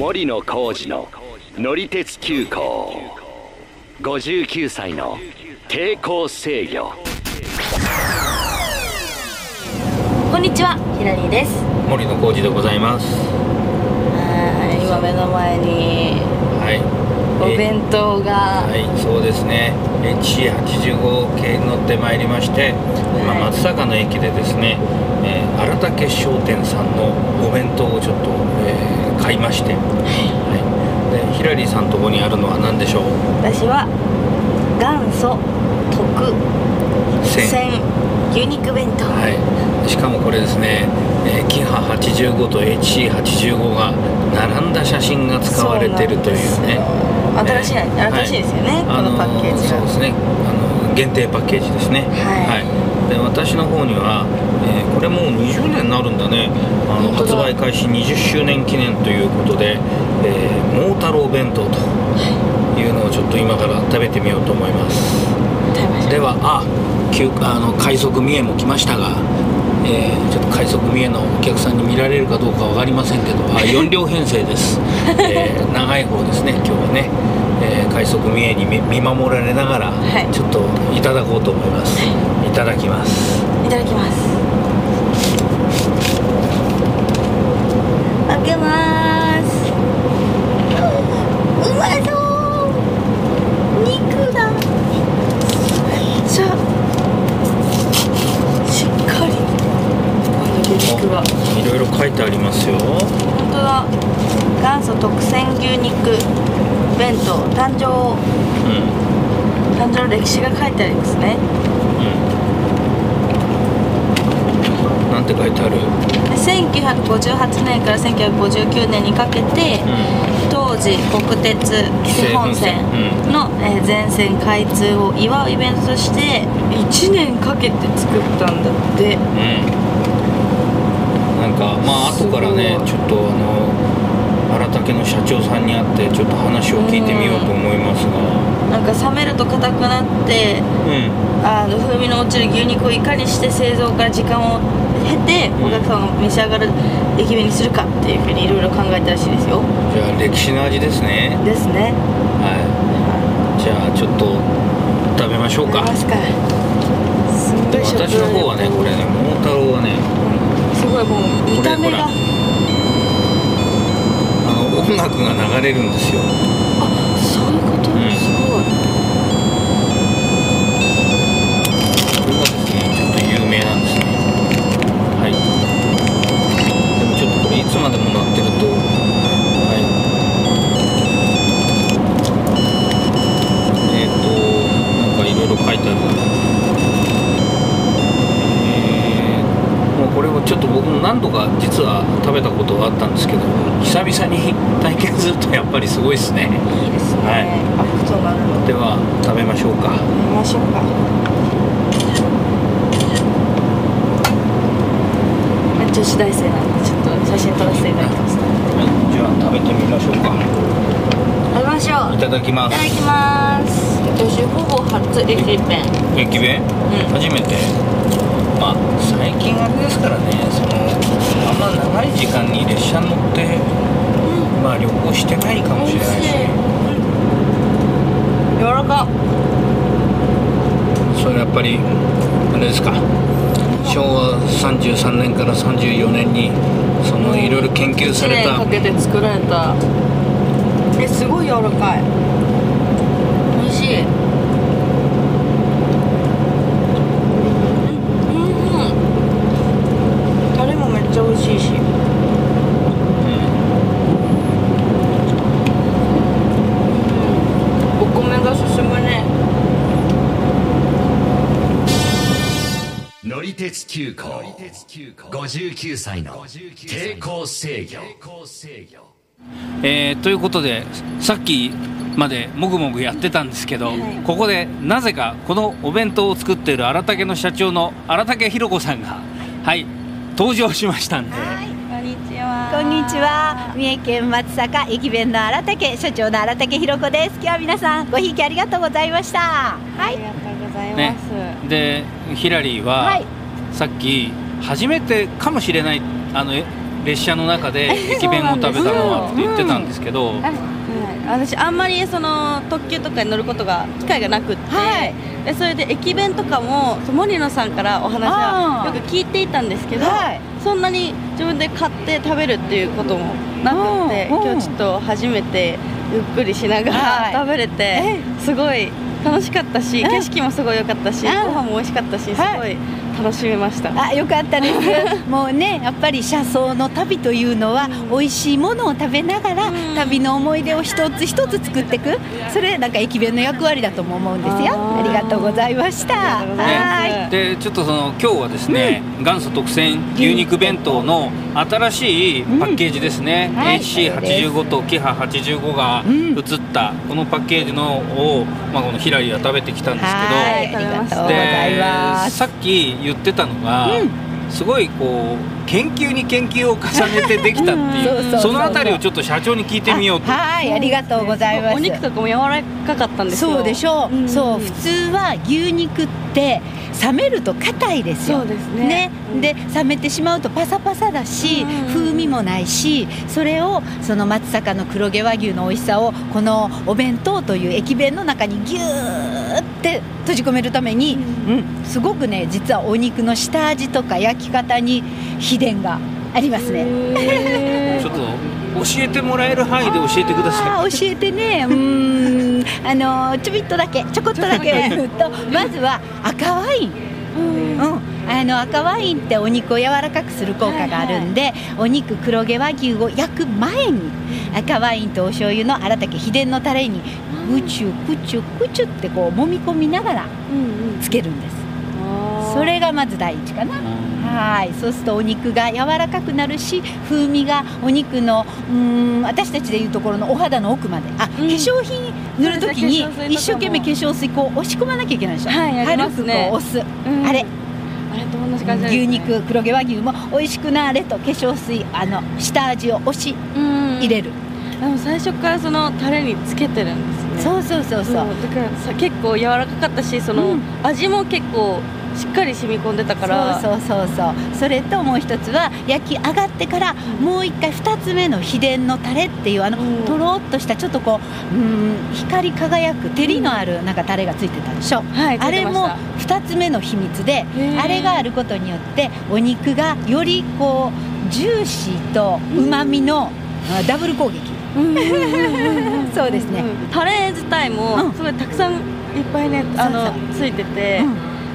森野浩二の乗り鉄急行。59歳の抵抗制御。こんにちはひらりーです。森野浩二でございます。はい今目の前に。はいお弁当が、はいそうですね。HC85 系に乗ってまいりまして、今松坂の駅でですね、えー荒竹商店さんのお弁当をちょっと、えー買いまして、はい、でヒラリーさんとこにあるのは何でしょう？私は元祖特千。選牛肉弁当、はい、しかもこれですね、えーキハ85と HC85 が並んだ写真が使われてるというね新しい、えー新しいですよね、はい。このパッケージそうですね。あの限定パッケージですね。はい。で私の方には、えーこれもう20年になるんだね。あの発売開始20周年記念ということで、えー、桃太郎弁当とい。うのをちょっと今から食べてみようと思います。食べましょう。ではあ急あの快速三重も来ましたが、えーちょっと快速三重のお客さんに見られるかどうか分かりませんけど あ4両編成です、えー長い方ですね今日はね、えー快速三重に見見守られながら、はい。ちょっといただこうと思います、い。ただきます。いただきます。開けますうまそう肉ださしっかりこの牛肉がいろいろ書いてありますよ。本当だ。元祖特選牛肉。弁当。誕生。うん。誕生の歴史が書いてありますね。うん。なんて書いてある？で1958年から1959年にかけて、当時国鉄紀勢本線の、えー全線開通を祝うイベントとして1年かけて作ったんだって。うんかまあ後からねちょっとあの荒竹の社長さんに会ってちょっと話を聞いてみようと思いますが。なんか冷めると硬くなってうん。あの風味の落ちる牛肉をいかにして製造から時間を経てん。お客さんが召し上がる駅弁にするかっていうふうにいろいろ考えたらしいですよ。じゃあ歴史の味ですね。ですね。はい。じゃあちょっと食べましょうか。食べますか。私の方はねこれね桃太郎はねすごいもう見た目が。あの音楽が流れるんですよ。あそういうこと、うん。すごい何度か実は食べたことがあったんですけど久々に体験するとやっぱりすごいですね。いいですね、はい。あそうなるの。では食べましょうか。見ましょうか。女子大生なんでちょっと写真撮らせていただきます。はい。じゃあ食べてみましょうか。食べましょう。いただきます。いただきます。私ほぼ初駅弁。駅弁、うん。初めて。まあ最近あれですからね時間に列車に乗ってまあ旅行してないかもしれないし。柔らか。それやっぱりあれですか。昭和33年から34年にそのいろいろ研究さ1れた。年かけて作られた。えすごい柔らかい美味しいうんうんタレもめっちゃ美味しいしお米が進むね乗り鉄急行。59歳の抵抗制御。えーということでさっきまでもぐもぐやってたんですけど、ここでなぜかこのお弁当を作っている荒竹の社長の荒竹ひろ子さんがはい登場しましたんで、こんにちは。こんにちは。三重県松阪駅弁の荒竹社長の荒竹ひろ子です。今日は皆さんごひいきありがとうございました。はいありがとうございねます、でヒラリーは、はいさっき初めてかもしれないあのえ列車の中で 駅弁を食べたのはって言ってたんですけど、はい、私あんまりその特急とかに乗ることが機会がなくって、はい。でそれで駅弁とかもそう森野さんからお話はよく聞いていたんですけど、はい。そんなに自分で買って食べるっていうこともなくて、うん。うん。今日ちょっと初めてゆっくりしながはい。ら食べれて、え？すごい楽しかったし、うん。景色もすごい良かったし、うん。ご飯も美味しかったしすはいごい楽しめました、あよかったです。もうねやっぱり車窓の旅というのは、美味しいものを食べながら、うん。旅の思い出を一つ一つ作っていく。それなんか駅弁の役割だとも思うんですよ。ありがとうございました。ありがとうございます。はい。でちょっとその今日はですね、元祖特選牛肉弁当の新しいパッケージですね、うんはい HC85 とキハ85がうん。写ったこのパッケージのを、まあ、このヒラリーは食べてきたんですはい。けありがとうごどざいでます。さっき言ってたのが、すごいこう研究に研究を重ねてできたってう。ん。そうそういうそう。そのあたりをちょっと社長に聞いてみようと。はいありがとうございます。お肉とかも柔らかかったんですよ。そうでしょう、ん。そう。普通は牛肉って冷めると硬いですよ。そうですね。うん。で冷めてしまうとパサパサだし、うん。風味もないしそれをその松阪の黒毛和牛の美味しさをこのお弁当という駅弁の中にギューって閉じ込めるために、うん。すごくね実はお肉の下味とか焼き方に秘伝がありますね。ちょっと教えてもらえる範囲で教えてください。教えてね、うーん、あのーちょびっとだけ、ちょこっとだけ言うと、まずは赤ワイン。うん。うん、あの赤ワインってお肉を柔らかくする効果があるんで、お肉黒毛和牛を焼く前に赤ワインとお醤油の荒竹秘伝のタレにぐちゅぐちゅぐちゅってこう揉み込みながらうんうん。つけるんです。あー。それがまず第一かな。はい。そうするとお肉が柔らかくなるし風味がお肉のうーん私たちでいうところのお肌の奥まで。あ、化粧品塗るときに一生懸命化粧水こう押し込まなきゃいけないでしょ。はいね。軽くこう押す、うん。あれあれと同じ感じね牛肉黒毛和牛も美味しくなれと化粧水あの下味を押しうん。入れる、でも最初からそのタレにつけてるんですね。そうそうそうそう。だからさ結構柔らかかったしその、うん。味も結構しっかり染み込んでたから。そうそうそうそう。それともう一つは焼き上がってからもう一回二つ目の秘伝のタレっていうあのうん。とろっとしたちょっとこううん光り輝く照りのあるなんかタレがついてたでしょ、はいついあれもてました。二つ目の秘密でー。あれがあることによってお肉がよりこうジューシーとうまみのあダブル攻撃。うんうんうんうんうん そうですね。んタレ自体うん。もすごいたくさんいっぱいねあのついてて、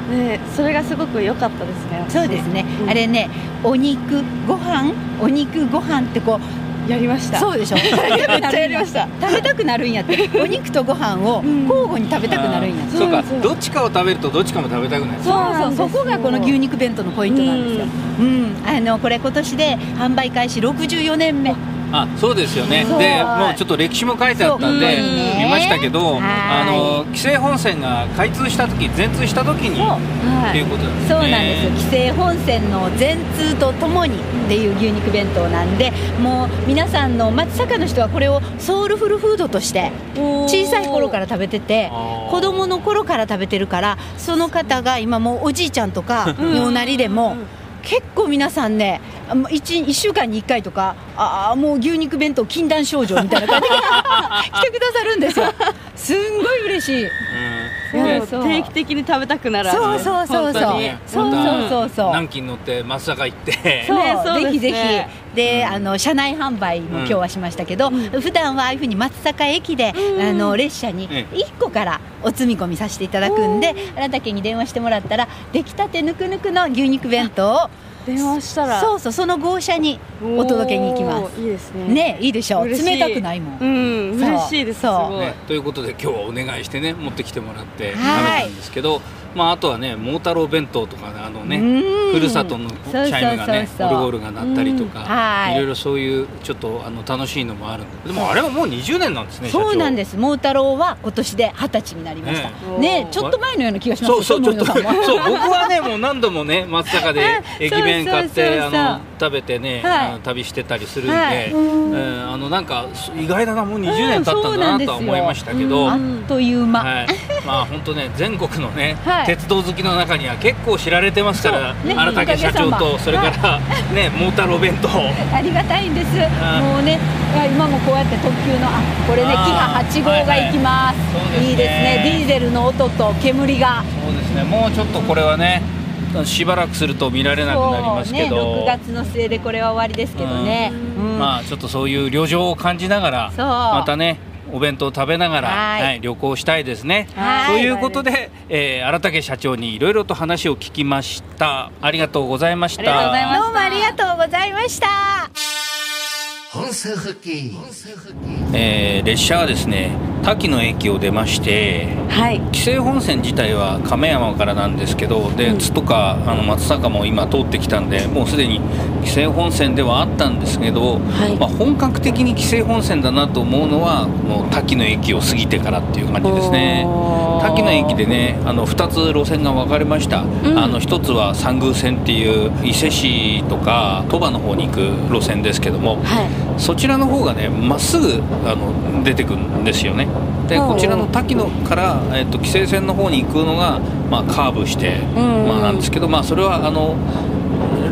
でそれがすごく良かったですねそうですね、うん。あれねお肉ご飯？お肉ご飯ってこうやりました。そうでしょ？食べたくなるんやめっちゃやりました。食べたくなるんやって。お肉とご飯をうん。交互に食べたくなるんやって、そう。か。そう。どっちかを食べるとどっちかも食べたくないそうなんですよそこがこの牛肉弁当のポイントなんですよ、うん。あのこれ今年で販売開始64年目あそうですよね。でもうちょっと歴史も書いてあったんで見ましたけどはいあの紀勢本線が開通した時全通した時にそう。っていうことなんですね。そうなんです紀勢本線の全通とともにっていう牛肉弁当なんでもう皆さんの松阪の人はこれをソウルフルフードとして小さい頃から食べてて子供の頃から食べてるからその方が今もうおじいちゃんとかにおなりでも結構皆さんね 1, 週間に1回とかああもう牛肉弁当禁断症状みたいな感じで 来てくださるんですよ。すんごい嬉しい。うん。いやそう。そう。定期的に食べたくなるそうそうそうそう。本当に。そうそうそうそう。南京乗って松阪行って。そう。ねそうですね。ぜひぜひであの車内販売も今日はしましたけど、普段はああいうふうに松阪駅で、うん。あの列車にえ1個からお積み込みさせていただくんで荒竹に電話してもらったら出来たてぬくぬくの牛肉弁当を電話したら。そうそうその号車にお届けに行きます。いいですね。ねいいでしょ嬉しい。冷たくないもん、うん嬉しいですすそうごいね、ということで今日はお願いしてね持ってきてもらって食べはいたんですけど、まあ、あとはね桃太郎弁当とかねあのねうん。ふるさとのチそうそうそうそう。ャイムがねオルゴールが鳴ったりとか、い。いろいろそういうちょっとあの楽しいのもあるんででもあれはもう20年なんですねそうなんすです。桃太郎は今年で二十歳になりました。ねねちょっと前のような気がしますそうそうちょっとそう 僕はねもう何度もね松阪で駅弁買ってあの食べてね、はい。旅してたりするんで、はい。えーあのなんか意外だなもう20年経ったんだなとは思いましたけど、あっという間、はい、まあ本当ね全国のね、はい。鉄道好きの中には結構知られてますから、ね荒竹社長とそれからねモータロ弁当。ありがたいんです。あもうね今もこうやって特急のあこれねキハ8号が行きます、はいはい。すね。いいですね。ディーゼルの音と煙が。そうですね。もうちょっとこれはねしばらくすると見られなくなりますけど、ね6月の末でこれは終わりですけどね、うん。まあちょっとそういう旅情を感じながらまたねお弁当食べながら、はい。はい、旅行したいですね。はい。ということで、えー、荒竹社長にいろいろと話を聞きました。ありがとうございました。どうもありがとうございました本数復帰えー列車はですね滝野駅を出ましてはい。紀勢本線自体は亀山からなんですけどで津とかあの松阪も今通ってきたんでもうすでに紀勢本線ではあったんですけど、はい。まあ、本格的に紀勢本線だなと思うのはもう滝野駅を過ぎてからっていう感じですね。滝野駅でねあの2つ路線が分かれました、ん。あの1つは三宮線っていう伊勢市とか鳥羽の方に行く路線ですけども、はいそちらの方がねまっすぐあの出てくるんですよね。でこちらの滝野から、えっと規制線の方に行くのが、まあ、カーブして、まあ、なんですけど、まあ、それはあの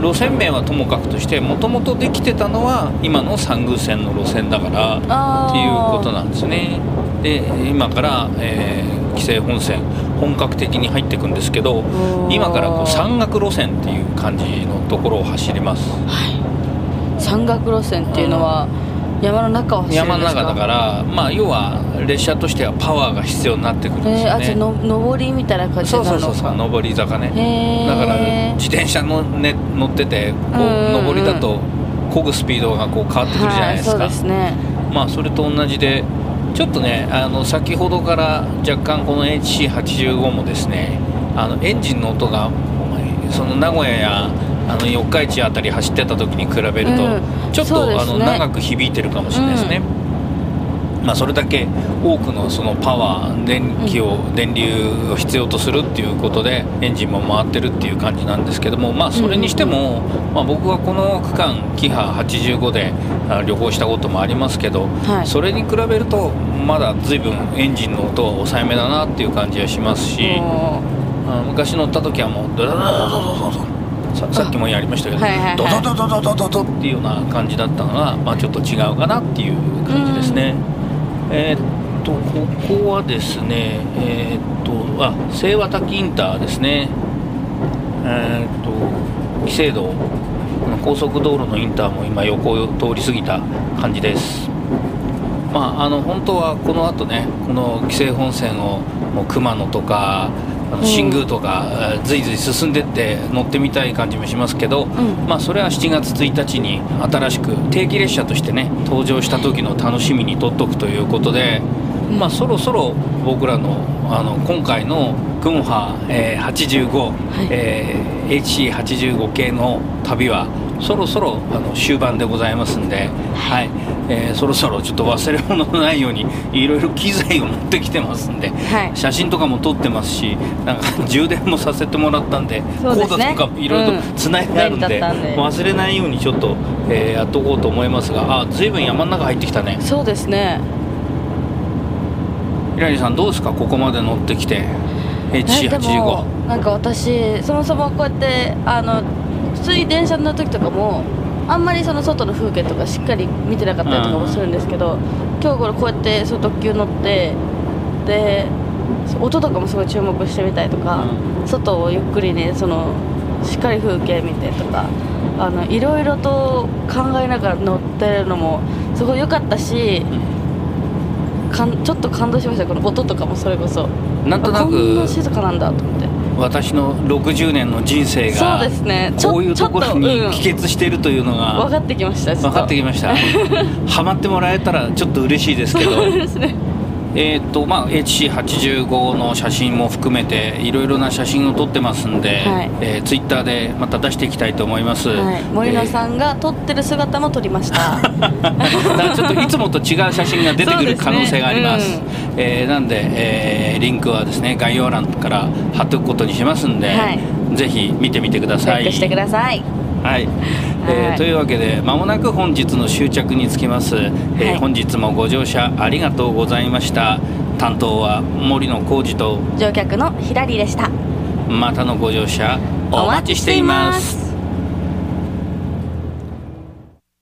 路線名はともかくとしてもともとできてたのは今の三宮線の路線だからっていうことなんですね。で今から、えー規制本線本格的に入っていくんですけどー。今からこう山岳路線っていう感じのところを走ります山岳路線っていうのは山の中を走るん山ですか？の中だから、まあ、要は列車としてはパワーが必要になってくるんですえー、よね。あじゃあの上りみたいな感じそうになるのか？そうそうそう上り坂ね。だから自転車の、ね、乗っててこう上りだと漕ぐスピードがこう変わってくるじゃないですか、はい、そうですね。まあそれと同じでちょっとねあの先ほどから若干この HC85 もですねあのエンジンの音がその名古屋やあの四日市あたり走ってた時に比べると、うん。ちょっと、あの長く響いてるかもしれないですね、まあ、それだけ多くのそのパワー電気を、電流を必要とするっていうことでエンジンも回ってるっていう感じなんですけども、まあ、それにしても、まあ、僕はこの区間キハ85であ旅行したこともありますけど、はい。それに比べるとまだ随分エンジンの音は抑えめだなっていう感じがしますし、昔乗った時はもうドドドドドドドドささっきもやりましたけど、ドドドドドドドっていうような感じだったのが、まあ、ちょっと違うかなっていう感じですね。え、っとここはですね、え、っとあ清和滝インターですね、え、っと紀勢道高速道路のインターも今横を通り過ぎた感じです。まあ、あの本当はこの後ねこの紀勢本線をもう熊野とか新宮とか、えーずいずい進んでって乗ってみたい感じもしますけど、ん。まあ、それは7月1日に新しく定期列車としてね登場した時の楽しみにとっとくということで、まあ、そろそろ僕らのあの今回の群波、えー85、えー HC85 系の旅はそろそろあの終盤でございますんで、はい。えーそろそろちょっと忘れ物のないようにいろいろ機材を持ってきてますんで、はい。写真とかも撮ってますしなんか 充電もさせてもらったんでそうですね。コードとかもいろいろうん。つないであるんで,、便利だったんで。忘れないようにちょっと、えーやっとこうと思いますがあ随分山の中入ってきたね。そうですね。ひらりさんどうですか？ここまで乗ってきてえでも HC85 なんか私そもそもこうやってあの普通に電車に乗る時とかもあんまりその外の風景とかしっかり見てなかったりとかもするんですけど、今日これこうやってその特急乗ってで音とかもすごい注目してみたりとか、外をゆっくりねそのしっかり風景見てとかあのいろいろと考えながら乗ってるのもすごい良かったし、かんちょっと感動しましたこの音とかもそれこそ。なんとなあこんなく静かなんだと思って私の60年の人生そうがですね。こういうところに帰結しているというの分がかってきました分かってきました。ハマってもらえたらちょっと嬉しいですけど。そうですねえーっとまあ、HC85 の写真も含めていろいろな写真を撮ってますんで、はい。えー、ツイッターでまた出していきたいと思います、はい、森野ん、さんが撮ってる姿も撮りました、え ーだからちょっといつもと違う写真が出てくる可能性があります。そうですえーなんで、えーリンクはですね概要欄から貼っておくことにしますんで、はい。ぜひ見てみてくだチさい。ェックしてください。はい、えーはい。というわけでまもなく本日の終着につきます、えーはい。本日もご乗車ありがとうございました。担当は森野浩二と乗客のひらりでした。またのご乗車お待ちしています